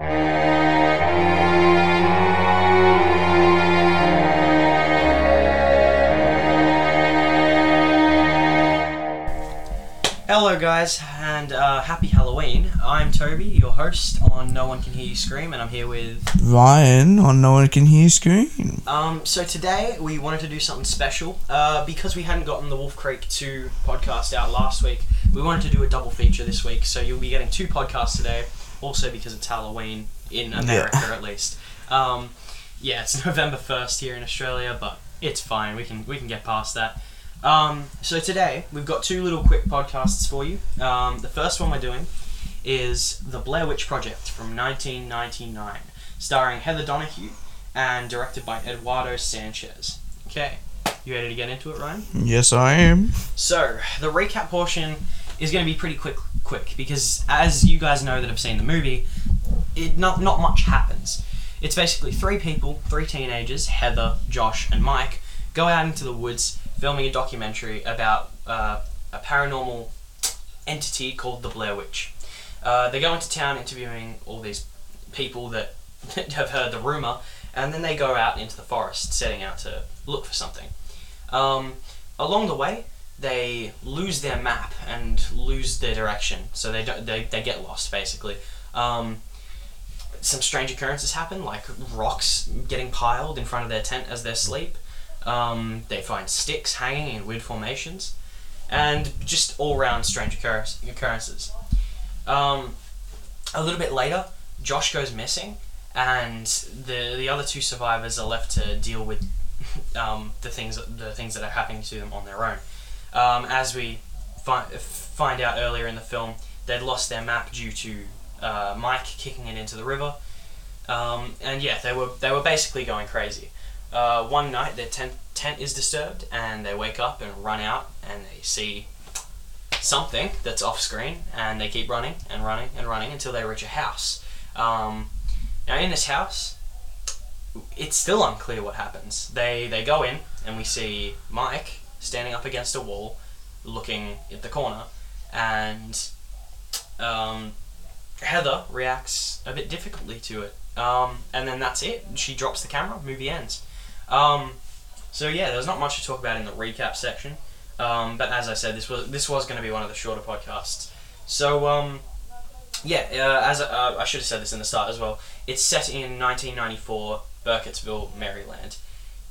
Hello, guys, and uh, happy Halloween. I'm Toby, your host on No One Can Hear You Scream, and I'm here with. Ryan on No One Can Hear You Scream. Um, so today we wanted to do something special uh, because we hadn't gotten the Wolf Creek 2 podcast out last week. We wanted to do a double feature this week, so you'll be getting two podcasts today. Also because it's Halloween in America, at least. Um, yeah, it's November 1st here in Australia, but it's fine. We can we can get past that. Um, so today we've got two little quick podcasts for you. Um, the first one we're doing is the Blair Witch Project from 1999, starring Heather Donahue and directed by Eduardo Sanchez. Okay, you ready to get into it, Ryan? Yes, I am. So the recap portion is going to be pretty quick, quick because as you guys know that have seen the movie, it not not much happens. It's basically three people, three teenagers, Heather, Josh, and Mike, go out into the woods filming a documentary about uh, a paranormal entity called the Blair Witch. Uh, they go into town interviewing all these people that have heard the rumor, and then they go out into the forest, setting out to look for something. Um, along the way, they lose their map and lose their direction, so they they, they get lost basically. Um, some strange occurrences happen, like rocks getting piled in front of their tent as they sleep. Um, they find sticks hanging in weird formations, and just all round strange occurrence, occurrences. Um, a little bit later, Josh goes missing, and the the other two survivors are left to deal with um, the things the things that are happening to them on their own. Um, as we find find out earlier in the film, they'd lost their map due to uh, Mike kicking it into the river, um, and yeah, they were they were basically going crazy. Uh, one night, their tent tent is disturbed, and they wake up and run out, and they see something that's off screen, and they keep running and running and running until they reach a house. Um, now, in this house, it's still unclear what happens. They they go in, and we see Mike standing up against a wall, looking at the corner, and um, Heather reacts a bit difficultly to it. Um, and then that's it. She drops the camera. Movie ends. Um, so yeah, there's not much to talk about in the recap section. Um, but as I said, this was this was going to be one of the shorter podcasts. So um, yeah, uh, as uh, I should have said this in the start as well. It's set in 1994, Burkittsville, Maryland.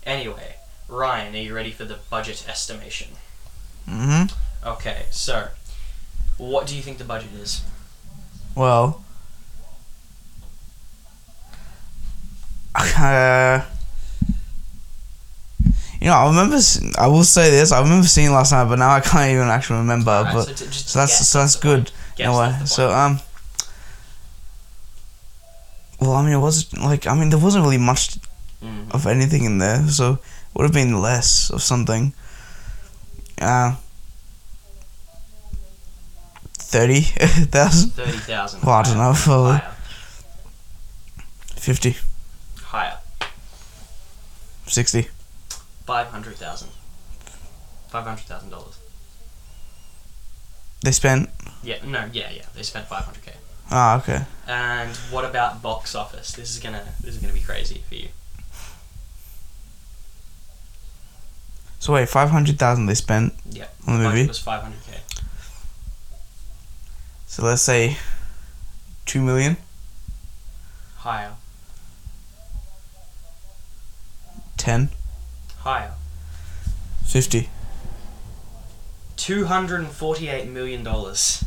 Anyway, Ryan, are you ready for the budget estimation? Mm-hmm. Okay, so what do you think the budget is? Well, uh, you know, I remember. I will say this. I remember seeing it last night, but now I can't even actually remember. Alright, but so so that's so that's good. Guess, a way. So um. Well, I mean, it was like I mean, there wasn't really much Mhm. of anything in there, so would have been less of something. Uh, thirty thousand. thirty thousand. Well, I don't know, probably. Higher. Fifty. Higher. 60. Five hundred thousand. Five hundred thousand dollars. They spent. Yeah. No. Yeah. Yeah. They spent five hundred k. Ah, okay. And what about box office? This is gonna this is gonna be crazy for you. So wait, 500,000 they spent Yeah. on the movie. was five hundred k. So let's say 2 million. Higher. 10. Higher. 50. Two hundred and forty-eight million dollars.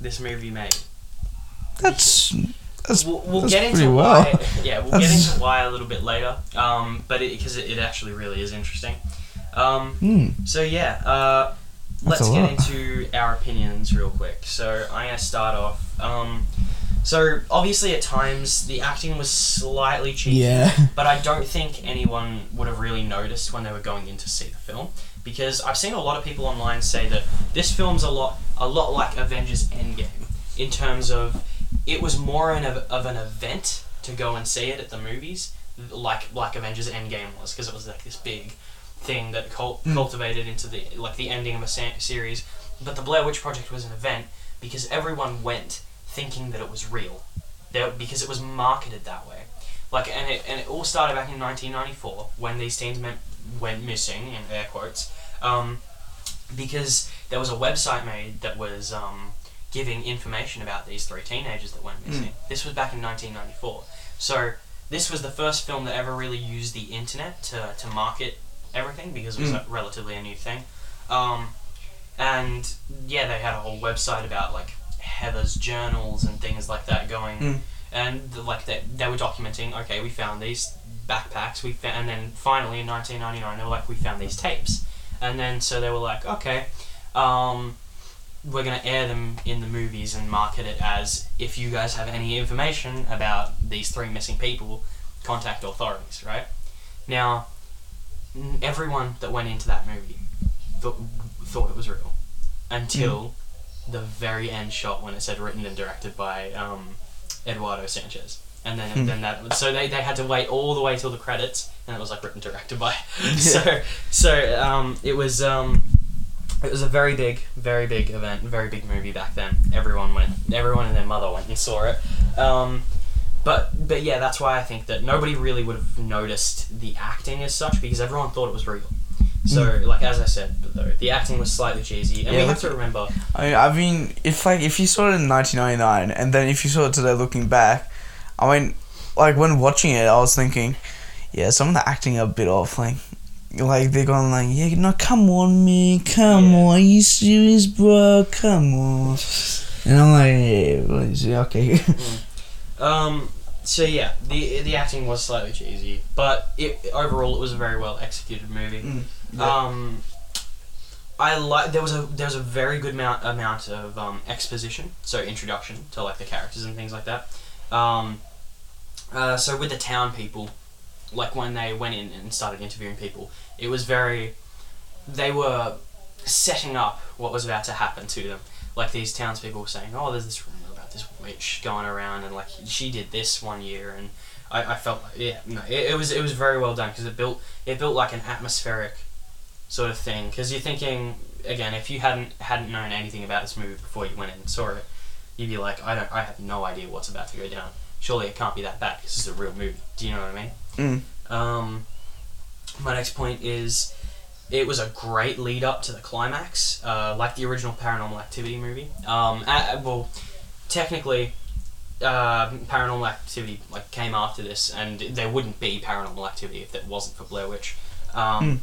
This movie made. That's. That's, we'll, we'll that's get into pretty well. why. Yeah, we'll get into why a little bit later. Um, but because it, it, actually really is interesting. Um, Hmm. so yeah, uh, let's get lot. into our opinions real quick. So I'm gonna start off. Um, so obviously at times the acting was slightly cheesy, Yeah. But I don't think anyone would have really noticed when they were going in to see the film because I've seen a lot of people online say that this film's a lot a lot like Avengers Endgame in terms of it was more an, of an event to go and see it at the movies like like Avengers Endgame was because it was like this big thing that cult- Mm. cultivated into the like the ending of a sa- series but the Blair Witch Project was an event because everyone went thinking that it was real there because it was marketed that way. Like, and it and it all started back in 1994 when these teens went went missing in air quotes, um, because there was a website made that was um, giving information about these three teenagers that went missing. This was back in 1994. So this was the first film that ever really used the internet to, to market everything because it was a, relatively a new thing. Um, and yeah, they had a whole website about like Heather's journals and things like that going. Mm. And the- like they, they were documenting, okay, we found these backpacks, we found, and then finally in 1999 they were like, we found these tapes. And then so they were like, okay, um, we're gonna air them in the movies and market it as if you guys have any information about these three missing people, contact authorities, right? Now, everyone that went into that movie thought, thought it was real until the very end shot when it said written and directed by um, Eduardo Sanchez. And then, Hmm. then that so they, they had to wait all the way till the credits, and it was like written directed by. so so um, it was um, it was a very big, very big event, very big movie back then. Everyone went, everyone and their mother went and saw it. Um, but but yeah, that's why I think that nobody really would have noticed the acting as such because everyone thought it was real. So like as I said, though, the acting was slightly cheesy, and Yeah, we have to remember. I, I mean, if like if you saw it in 1999 and then if you saw it today looking back, I mean, like when watching it, I was thinking, yeah, some of the acting are a bit off. Like, like they're going like, yeah, no, come on, man, come Yeah. on, are you serious, bro? Come on. And I'm like, yeah, well, it's- yeah, okay. Um, so yeah, the the acting was slightly cheesy, but it overall it was a very well executed movie. Mm, Um, I like there was a there was a very good amount amount of um, exposition, so introduction to like the characters and things like that. Um, uh, so with the town people, like when they went in and started interviewing people, it was very they were setting up what was about to happen to them. Like these townspeople were saying, "Oh, there's this this witch going around, and like she did this one year," and I, I felt like yeah, no, it, it was it was very well done because it built it built like an atmospheric sort of thing. Because you're thinking again, if you hadn't hadn't known anything about this movie before you went in and saw it, you'd be like, I don't, I have no idea what's about to go down. Surely it can't be that bad because it's a real movie. Do you know what I mean? Mm. Um, my next point is it was a great lead up to the climax, uh, like the original Paranormal Activity movie. Um, a- well, technically, uh, Paranormal Activity like came after this, and there wouldn't be Paranormal Activity if it wasn't for Blair Witch. Um,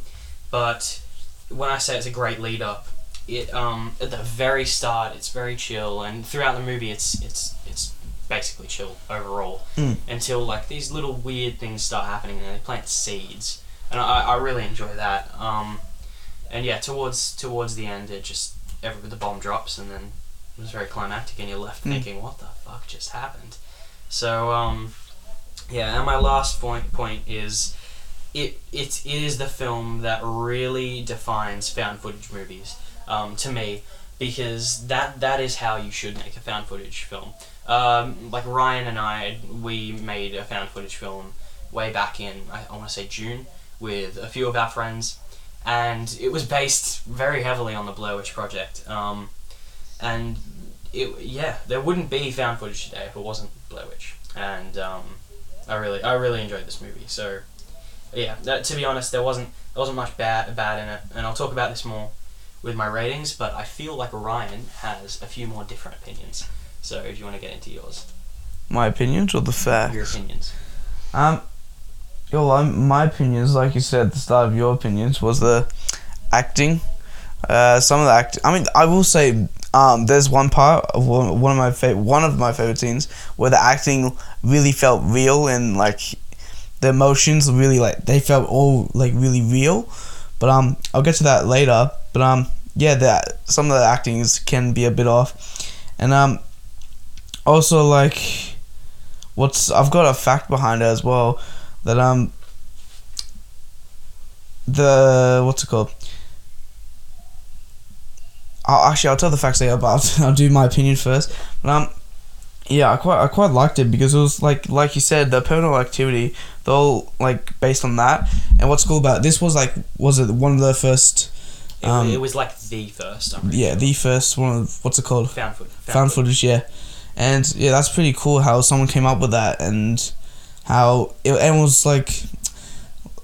But when I say it's a great lead up, it um, at the very start it's very chill, and throughout the movie it's it's it's basically chill overall Mm. until like these little weird things start happening and they plant seeds, and I, I really enjoy that. Um, and yeah, towards towards the end, it just every the bomb drops and then was very climactic, and you're left Mm. thinking, what the fuck just happened? So um, yeah, and my last point point is. It, it is the film that really defines found footage movies um, to me because that that is how you should make a found footage film. Um, like Ryan and I, we made a found footage film way back in I, I want to say June with a few of our friends, and it was based very heavily on the Blair Witch Project. Um, and it yeah, there wouldn't be found footage today if it wasn't Blair Witch. And um, I really I really enjoyed this movie. So yeah, that, to be honest, there wasn't there wasn't much bad bad in it, and I'll talk about this more with my ratings. But I feel like Ryan has a few more different opinions. So if you want to get into yours, My opinions or the facts? your opinions. Um, well, um, my opinions, like you said at the start of your opinions, was the acting. Uh, some of the acting. I mean, I will say, um, there's one part of one, of my favorite, one of my favorite scenes where the acting really felt real and like the emotions really like they felt all like really real. But um, I'll get to that later. But um, yeah, that some of the actings can be a bit off, and um, also like what's I've got a fact behind it as well that um the what's it called? I'll, actually, I'll tell the facts later, but I'll, I'll do my opinion first. But um, yeah, I quite I quite liked it because it was like like you said, the paranormal activity, they're all like based on that. And what's cool about it, this was like was it one of the first? It, Um, it was like the first. I'm Yeah, sure. the first one of what's it called? found footage. found footage, yeah. and yeah, that's pretty cool how someone came up with that and how it, and it was like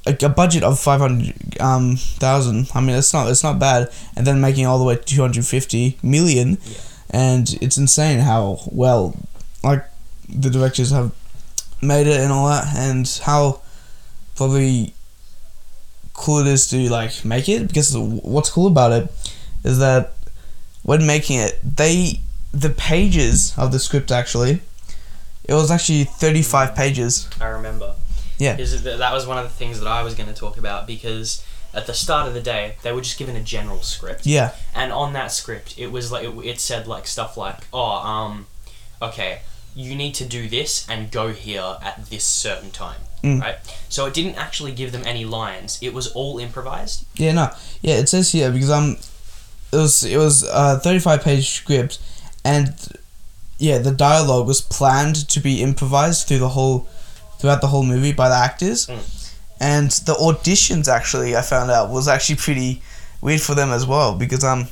like a budget of five hundred um thousand. I mean, it's not it's not bad, and then making all the way to two hundred fifty million, Yeah. and it's insane how well like the directors have made it and all that, and how probably cool it is to like make it because what's cool about it is that when making it they the pages of the script actually it was actually 35 pages I remember. Yeah. Is that that was one of the things that I was going to talk about because at the start of the day they were just given a general script. yeah and on that script it was like it, it said like stuff like oh um okay you need to do this and go here at this certain time Mm. right so it didn't actually give them any lines it was all improvised yeah no yeah it says here because um it was it was a 35 page script and yeah the dialogue was planned to be improvised through the whole throughout the whole movie by the actors. Mm. and the auditions actually i found out was actually pretty weird for them as well because um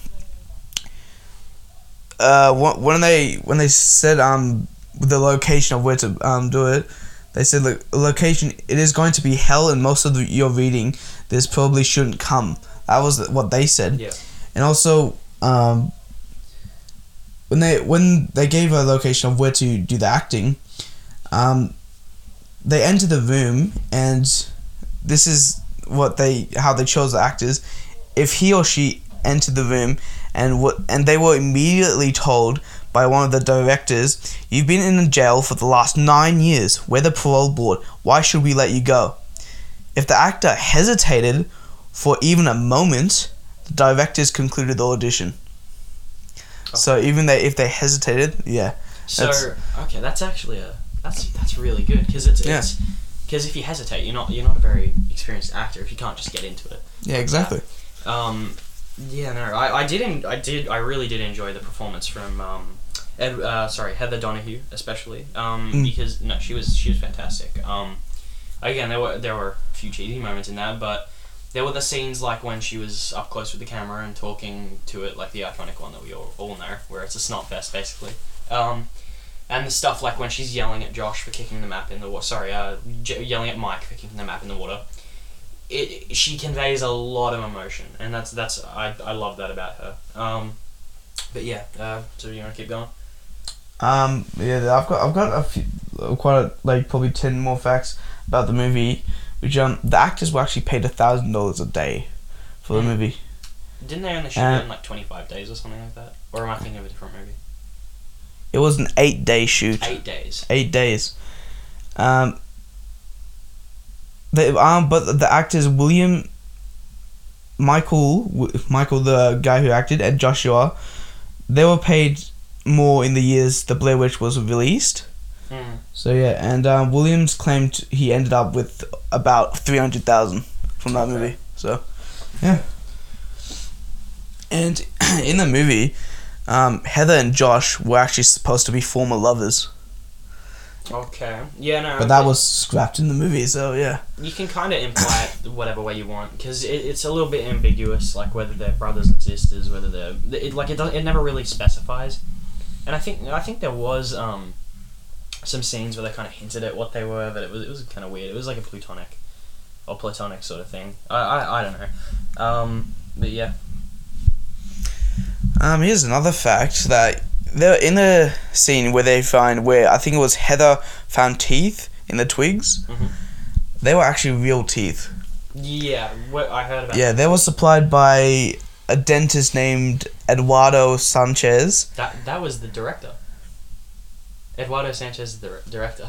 uh when they when they said um the location of where to um do it they said look location it is going to be hell and most of the, your reading this probably shouldn't come. That was what they said. Yeah. And also um when they when they gave a location of where to do the acting um they enter the room and this is what they how they chose the actors. If he or she entered the room and what and they were immediately told by one of the directors you've been in jail for the last 9 years. We're the parole board. Why should we let you go? If the actor hesitated for even a moment the directors concluded the audition. So even they if they hesitated yeah. So That's- okay that's actually a that's that's really good because it's Yeah. it's because if you hesitate you're not you're not a very experienced actor if you can't just get into it yeah exactly Um, yeah, no, I, I did, en- I did, I really did enjoy the performance from, um, Ed, uh, sorry, Heather Donahue, especially, um, Mm. because no, she was, she was fantastic. Um, again, there were, there were a few cheesy moments in that, but there were the scenes like when she was up close with the camera and talking to it, like the iconic one that we all, all know, where it's a snot fest, basically. Um, and the stuff like when she's yelling at Josh for kicking the map in the water. Sorry, uh, j- yelling at Mike for kicking the map in the water it she conveys a lot of emotion, and that's that's I, I love that about her. Um, but yeah, uh, so you want to keep going? Um, yeah, I've got I've got a few, quite a, like probably ten more facts about the movie, which um the actors were actually paid a thousand dollars a day for the Hmm. movie. Didn't they only shoot Uh, it in like twenty five days or something like that? Or am I thinking of a different movie? It was an eight day shoot. Eight days. Eight days. Um. The um, but the actors William. Michael, Michael, the guy who acted, and Joshua, they were paid more in the years the Blair Witch was released. Mm. So yeah, and um, Williams claimed he ended up with about three hundred thousand from that movie. So, yeah. And in the movie, um, Heather and Josh were actually supposed to be former lovers, Okay. Yeah, no. but that was scrapped in the movie. So yeah, You can kind of imply it whatever way you want because it, it's a little bit ambiguous, like whether they're brothers and sisters, whether they're it, like it it never really specifies. And I think I think there was um some scenes where they kind of hinted at what they were, but it was it was kind of weird. It was like a plutonic or platonic sort of thing. I I, I don't know. Um, but yeah. Um, here's another fact that they're in a scene where they find where I think it was Heather found teeth in the twigs. Mhm. They were actually real teeth. Yeah, what I heard about Yeah, they were supplied by a dentist named Eduardo Sanchez. that. That was the director. Eduardo Sanchez the director.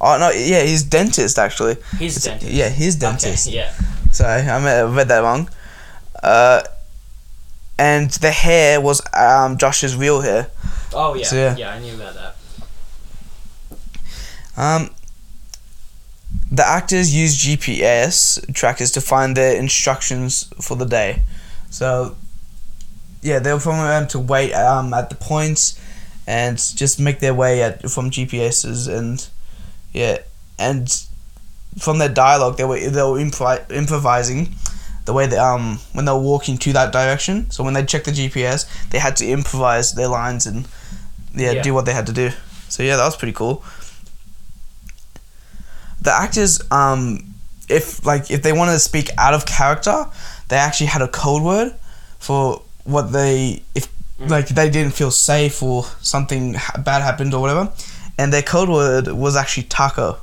Oh no, yeah, he's dentist actually. He's dentist. Yeah, he's dentist. Okay, yeah. Sorry, I read that wrong. Uh, and the hair was um Josh's real hair. Oh yeah. So, yeah. yeah, I knew about that. Um, the actors use GPS trackers to find their instructions for the day. So, yeah, they were probably have to wait um, at the points and just make their way at from GPSs and yeah, and from their dialogue they were they were impro- improvising the way they um when they were walking to that direction. So when they checked the GPS, they had to improvise their lines and yeah, Yeah. do what they had to do. So yeah, that was pretty cool. The actors, um, if like if they wanted to speak out of character, they actually had a code word for what they if Mm. like they didn't feel safe or something bad happened or whatever, and their code word was actually taco.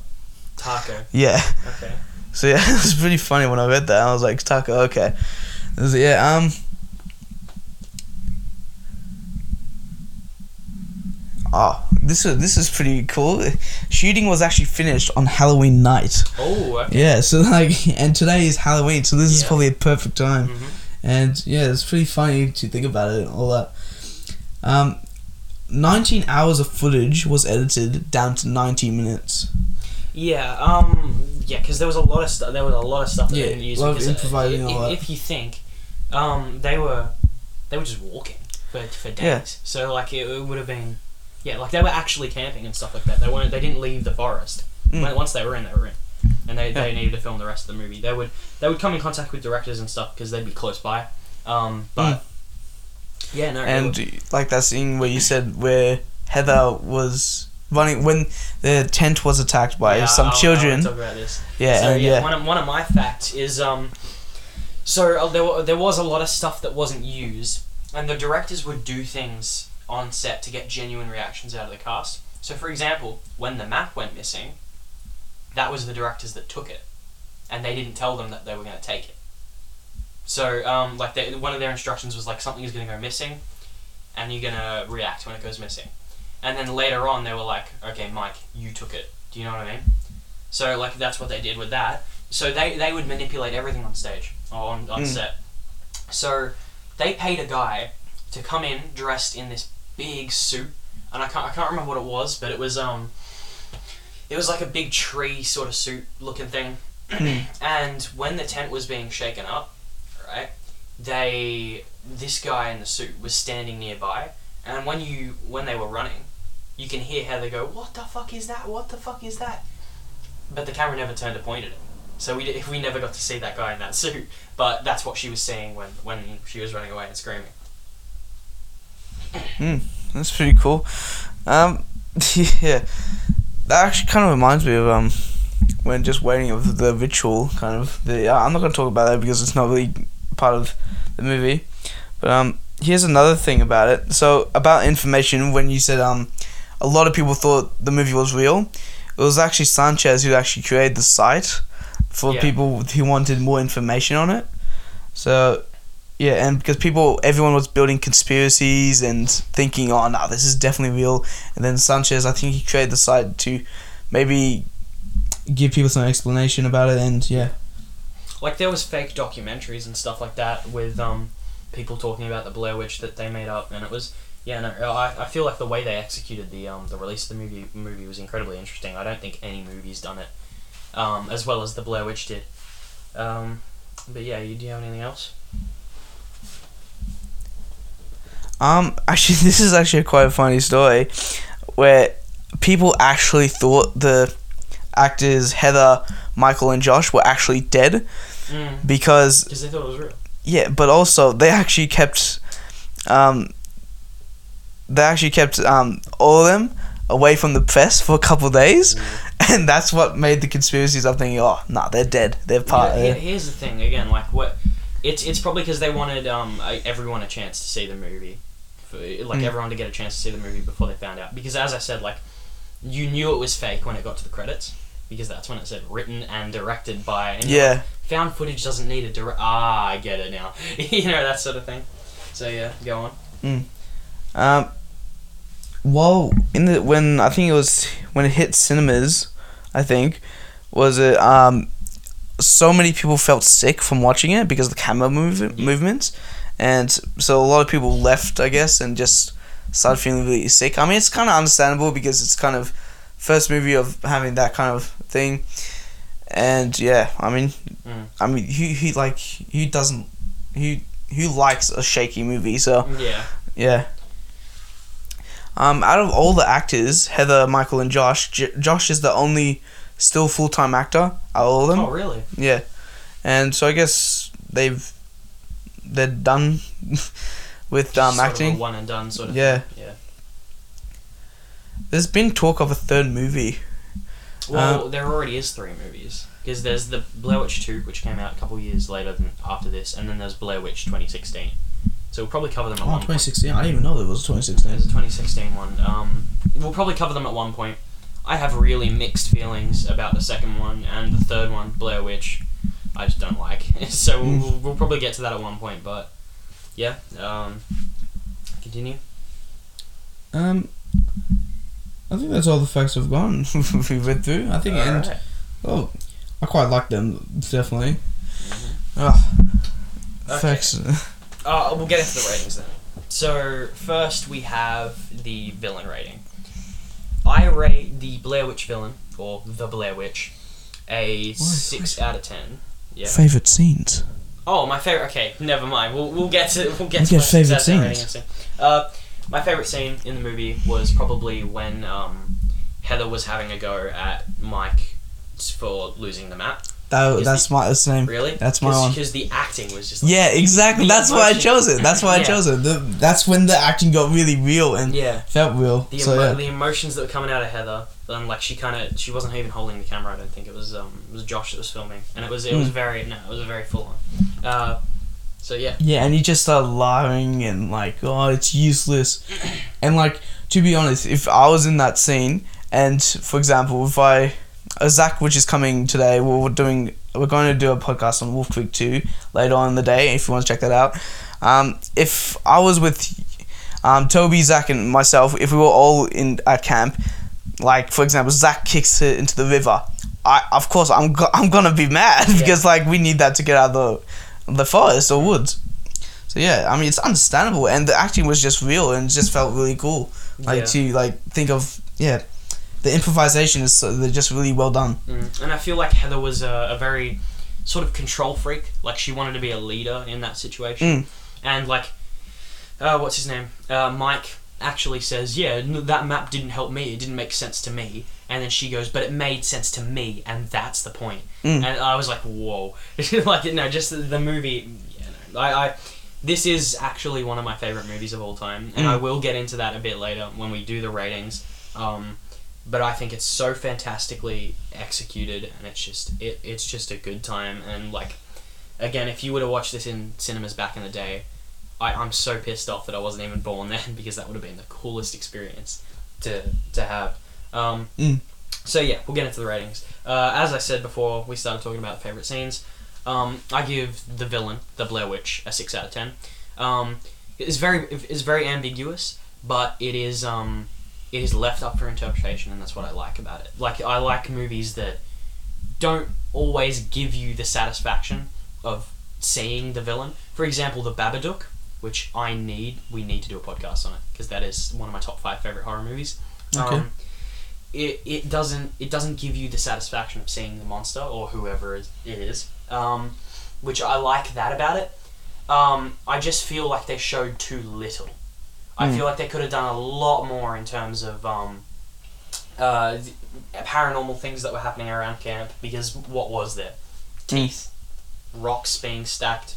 Taco. Yeah. Okay. So yeah, it was pretty funny when I read that. I was like, taco, okay. Was- yeah, um. Oh, this is this is pretty cool. Shooting was actually finished on Halloween night. Oh. Okay. Yeah, so like, and today is Halloween, so this is probably a perfect time. Mhm. And yeah, it's pretty funny to think about it, and all that. Um, 19 hours of footage was edited down to 90 minutes. Yeah, um, yeah, because there was a lot of stuff. There was a lot of stuff that Yeah, they didn't use. a lot of uh, improvising if, that. if you think, um, they were, they were just walking for for days. Yeah. So like it, it would have been, yeah, like they were actually camping and stuff like that. They weren't. They didn't leave the forest. Mm. Once they were in, they were in, and they, they Yeah. needed to film the rest of the movie. They would they would come in contact with directors and stuff because they'd be close by. Um, but yeah, no, Mm. And like that scene where you said where Heather was running when the tent was attacked by yeah, some I'll- I'll children. this. yeah, So yeah, yeah, one of one of my facts is um, so uh, there there was a lot of stuff that wasn't used, and the directors would do things on set to get genuine reactions out of the cast. So for example, when the map went missing, that was the directors that took it, and they didn't tell them that they were going to take it. So um, like they, one of their instructions was like something is going to go missing, and you're going to react when it goes missing. And then later on, they were like, "Okay, Mike, you took it." Do you know what I mean? So like that's what they did with that. So they, they would manipulate everything on stage or on, on Mm. set. So they paid a guy to come in dressed in this big suit, and I can't I can't remember what it was, but it was um it was like a big tree sort of suit looking thing. and when the tent was being shaken up, right, they this guy in the suit was standing nearby, and when you when they were running, you can hear Heather go, "What the fuck is that? What the fuck is that?" But the camera never turned to point at it, so we we never got to see that guy in that suit. But that's what she was seeing when when she was running away and screaming. that's pretty cool. Um, yeah, that actually kind of reminds me of um when just waiting of the ritual kind of the. Uh, I'm not gonna talk about that because it's not really part of the movie, but um. Here's another thing about it. So about information, when you said um, a lot of people thought the movie was real, it was actually Sanchez who actually created the site for Yeah. people who wanted more information on it. So, yeah, and because people, everyone was building conspiracies and thinking, oh, no, this is definitely real. And then Sanchez, I think he created the site to maybe give people some explanation about it. And yeah, Like there was fake documentaries and stuff like that with um people talking about the Blair Witch that they made up, and it was yeah no I, I feel like the way they executed the um the release of the movie movie was incredibly interesting. I don't think any movie's done it um as well as the Blair Witch did. Um, but yeah, you do you have anything else? Um, actually, this is actually quite a funny story, where people actually thought the actors Heather, Michael, and Josh were actually dead Mm. because Because they thought it was real. yeah, but also they actually kept, um, they actually kept um all of them away from the press for a couple of days, and that's what made the conspiracies. I'm thinking, oh, nah, they're dead. They're part. Yeah, here- here's the thing again, like what it's it's probably because they wanted um everyone a chance to see the movie, for, like Mm. everyone to get a chance to see the movie before they found out. Because as I said, like you knew it was fake when it got to the credits, because that's when it said written and directed by. And you're like, yeah. found footage doesn't need a direct. Ah, I get it now. you know that sort of thing. So yeah, go on. Um, well, in the when I think it was when it hit cinemas, I think was it um, so many people felt sick from watching it because of the camera move- movements, and so a lot of people left, I guess, and just started feeling really sick. I mean, it's kind of understandable because it's kind of first movie of having that kind of thing, and yeah, I mean, Mm. I mean, who who like who doesn't who who likes a shaky movie? So. Yeah. Yeah. Um, out of all the actors, Heather, Michael, and Josh, J- Josh is the only still full time actor out of all of them. Oh really? Yeah, and so I guess they've they're done with um, Sort of a acting. one and done sort of. Yeah. Thing. Yeah. There's been talk of a third movie. Well, there already is three movies because there's the Blair Witch Two, which came out a couple years later than after this, and then there's Blair Witch 2016. So we'll probably cover them at Oh, one point. 2016. I didn't even know there was a 2016. There's a 2016 one. Um, we'll probably cover them at one point. I have really mixed feelings about the second one and the third one, Blair Witch. I just don't like. so Mm. we'll, we'll probably get to that at one point. But yeah, um, continue. Um, I think that's all the facts I've gone. we went through. I think, Alright. oh, I quite like them definitely. Mhm. Ah, Okay. facts. Uh, we'll get into the ratings then. So first we have the villain rating. I rate the Blair Witch villain or the Blair Witch a six out of ten. Yeah. Favorite scenes. Oh, my favorite. Okay, never mind. We'll, we'll get to we'll get We to get my favourite scenes. Uh, my favorite scene in the movie was probably when um, Heather was having a go at Mike for losing the map. That, that's my that's the name. Really? That's my one. Because the acting was just. Like, Yeah, exactly. the That's why I chose it. That's why I chose it. The, that's when the acting got really real and Yeah. felt real. The, so emo- yeah. the emotions that were coming out of Heather, and like she kind of she wasn't even holding the camera. I don't think it was um it was Josh that was filming, and it was it was Mm. very no it was very full on. Uh, so yeah. Yeah, and he just started lying and like, oh, it's useless. And like, to be honest, if I was in that scene, and for example, if I, Zach, which is coming today, we're doing, we're going to do a podcast on Wolf Creek two later on in the day. If you want to check that out, um, if I was with, um, Toby, Zach, and myself, if we were all in at camp, like for example, Zach kicks it into the river. I, of course, I'm, go- I'm gonna be mad Yeah. because like we need that to get out of the, the forest or woods. So yeah, I mean it's understandable, and the acting was just real and just felt really cool. Like yeah. to like think of yeah, the improvisation is so, they're just really well done. Mm. And I feel like Heather was a, a very sort of control freak. Like she wanted to be a leader in that situation. Mm. And like, uh, what's his name? Uh, Mike actually says, "Yeah, n- that map didn't help me. It didn't make sense to me." And then she goes, "But it made sense to me, and that's the point." Mm. And I was like, "Whoa!" like, no, just the, the movie. I, I. This is actually one of my favorite movies of all time, and I Mm. will get into that a bit later when we do the ratings. Um, but I think it's so fantastically executed, and it's just it, it's just a good time. And like, again, if you would have watched this in cinemas back in the day, I, I'm so pissed off that I wasn't even born then because that would have been the coolest experience to to have. Um, Mm. So yeah, we'll get into the ratings. Uh, as I said before, we started talking about favorite scenes. Um, I give the villain, the Blair Witch, a six out of ten. Um, it is very it's very ambiguous, but it is um, it is left up for interpretation, and that's what I like about it. Like I like movies that don't always give you the satisfaction of seeing the villain. For example, The Babadook, which I need. We need to do a podcast on it because that is one of my top five favorite horror movies. Okay. Um, it, it doesn't it doesn't give you the satisfaction of seeing the monster or whoever it is, um, which I like that about it. Um, I just feel like they showed too little. I Mm. feel like they could have done a lot more in terms of um, uh, paranormal things that were happening around camp. Because what was there? Teeth, rocks being stacked,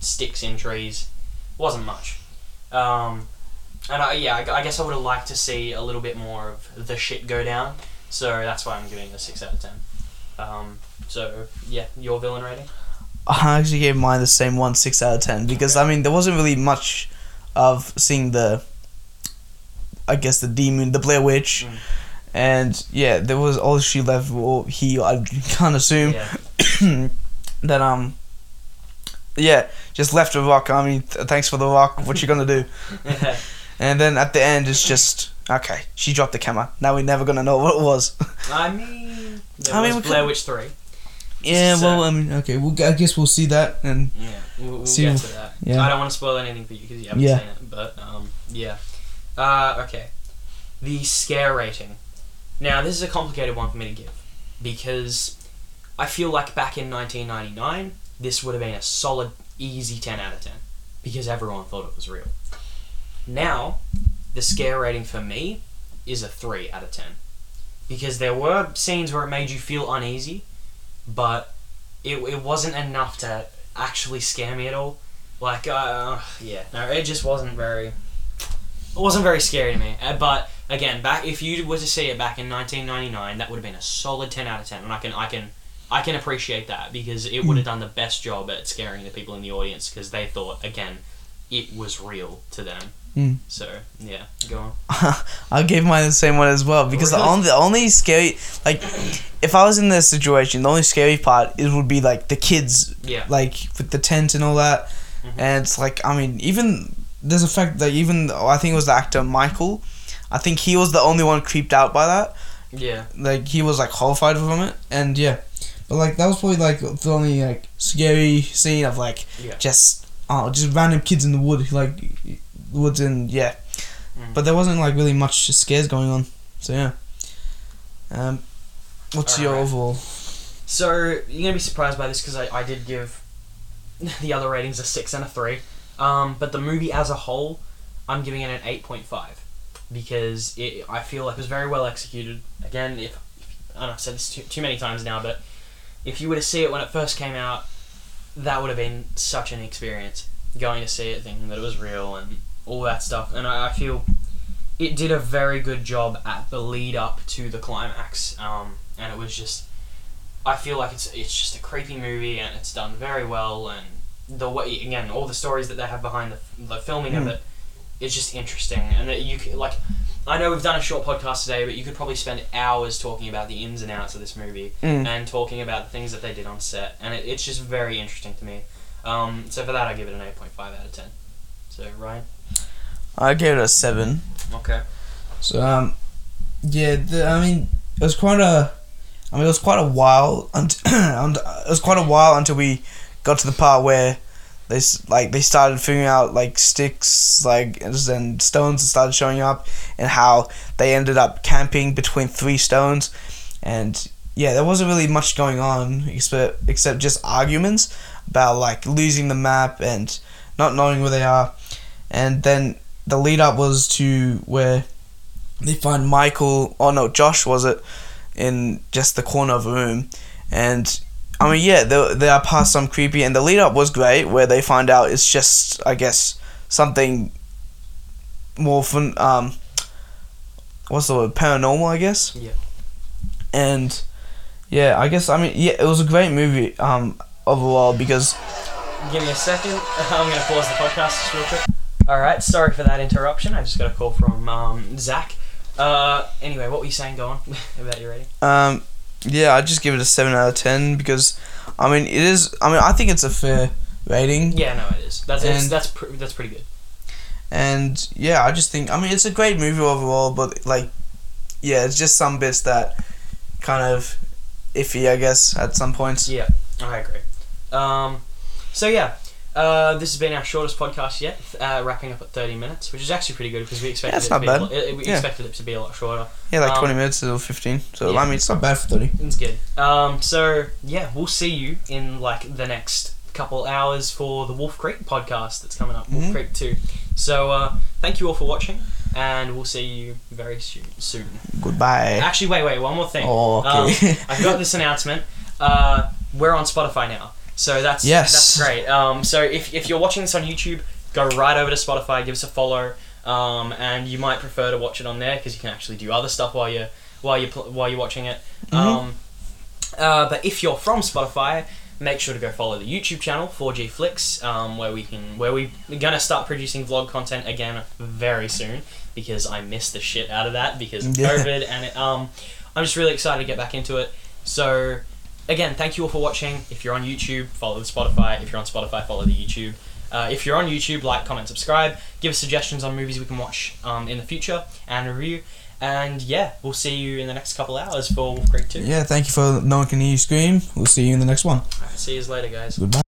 sticks in trees. Wasn't much. Um, and I, yeah, I, I guess I would have liked to see a little bit more of the shit go down. So that's why I'm giving it a six out of ten. Um, so yeah, your villain rating. I actually gave mine the same one, six out of ten, because I mean there wasn't really much of seeing the, I guess the demon, the Blair Witch, Mm. and yeah, there was all she left, or he, I can't assume Yeah. that um, yeah, just left a rock. I mean, th- thanks for the rock. What you gonna do? And then at the end, it's just okay. She dropped the camera. Now we're never gonna know what it was. I mean, there I was mean, Blair Witch three. Yeah, So- well, I mean, okay. Well, I guess we'll see that, and Yeah, we'll, we'll See get if- to that. yeah. I don't want to spoil anything for you because you haven't Yeah. seen it. But um, yeah. Uh, okay. The scare rating. Now this is a complicated one for me to give because I feel like back in 1999 this would have been a solid, easy 10 out of 10 because everyone thought it was real. Now, the scare rating for me is a 3 out of 10 because there were scenes where it made you feel uneasy, but it, it wasn't enough to actually scare me at all. Like, uh, yeah, no, it just wasn't very. It wasn't very scary to me. Uh, but again, back if you were to see it back in 1999, that would have been a solid 10 out of 10, and I can I can I can appreciate that because it would have done the best job at scaring the people in the audience because they thought again it was real to them. Mm. So yeah, go on. I gave mine the same one as well because the only the only scary like if I was in this situation, the only scary part it would be like the kids Yeah. like with the tent and all that, Mhm. and it's like I mean even there's a fact that even I think it was the actor Michael, I think he was the only one creeped out by that. Yeah. Like he was like horrified from it, and yeah, but like that was probably like the only like scary scene of like Yeah. just oh just random kids in the wood like woods and yeah, Mhm. but there wasn't like really much scares going on. So yeah. Um, what's your Alright. overall? So you're gonna be surprised by this because I, I did give the other ratings a six and a three, um, but the movie as a whole, I'm giving it an eight point five because it I feel like it was very well executed. Again, if, if I don't know, I've said this too, too many times now, but if you were to see it when it first came out, that would have been such an experience going to see it, thinking that it was real and all that stuff. And I, I feel it did a very good job at the lead up to the climax, um, and it was just. I feel like it's it's just a creepy movie and it's done very well and the way again all the stories that they have behind the, the filming of Mm. it is just interesting and that you c- like I know we've done a short podcast today but you could probably spend hours talking about the ins and outs of this movie Mm. and talking about the things that they did on set and it, it's just very interesting to me um, so for that I give it an 8.5 out of 10 so Ryan? I gave it a seven. okay. So um, yeah, the, I mean it was quite a, I mean it was quite a while until it was quite a while until we got to the part where they like they started figuring out like sticks like and stones started showing up and how they ended up camping between three stones. And yeah there wasn't really much going on except except just arguments about like losing the map and not knowing where they are and then the lead up was to where they find Michael oh no Josh was it in just the corner of a room and I mean yeah there, there are past some creepy and the lead up was great where they find out it's just I guess something more fun um what's the word paranormal I guess Yeah. and yeah I guess I mean yeah it was a great movie um overall because Give me a second. I'm going to pause the podcast just real quick. All right, sorry for that interruption. I just got a call from um, Zach. Uh, anyway, what were you saying? Go on about your rating. Um, yeah, I just give it a seven out of ten because, I mean, it is. I mean, I think it's a fair rating, Yeah, no, it is. That's And- that's pr- that's pretty good. and yeah, I just think. I mean, it's a great movie overall, but like, yeah, it's just some bits that kind of iffy, I guess, at some points. Yeah, I agree. Um, so yeah, uh, this has been our shortest podcast yet, uh, wrapping up at 30 minutes, which is actually pretty good because we expected it's it to be lot, it, we Yeah. expected it to be a lot shorter. Yeah, like Um, twenty minutes or fifteen. So yeah. I mean, it's not bad for thirty. It's good. Um, so yeah, we'll see you in like the next couple hours for the Wolf Creek podcast that's coming up, Wolf Mhm. Creek 2. So uh, thank you all for watching, and we'll see you very soon. soon. Goodbye. Actually, wait, wait, one more thing. Oh, okay. Um, I got this announcement. Uh, we're on Spotify now, so that's Yes. that's great. Um, so if, if you're watching this on YouTube, go right over to Spotify, give us a follow, um, and you might prefer to watch it on there because you can actually do other stuff while you're while you pl- while you're watching it. Mhm. Um, uh, but if you're from Spotify, make sure to go follow the YouTube channel 4G Flicks, um, where we can where we, we're gonna start producing vlog content again very soon because I missed the shit out of that because of Yeah. COVID, and it, um, I'm just really excited to get back into it. So again, thank you all for watching. If you're on YouTube, follow the Spotify. If you're on Spotify, follow the YouTube. Uh, if you're on YouTube, like, comment, subscribe. Give us suggestions on movies we can watch um, in the future and review. And yeah, we'll see you in the next couple hours for Wolf Creek 2. yeah, thank you for no one can hear you scream. We'll see you in the next one. Alright, see you later, guys. Goodbye.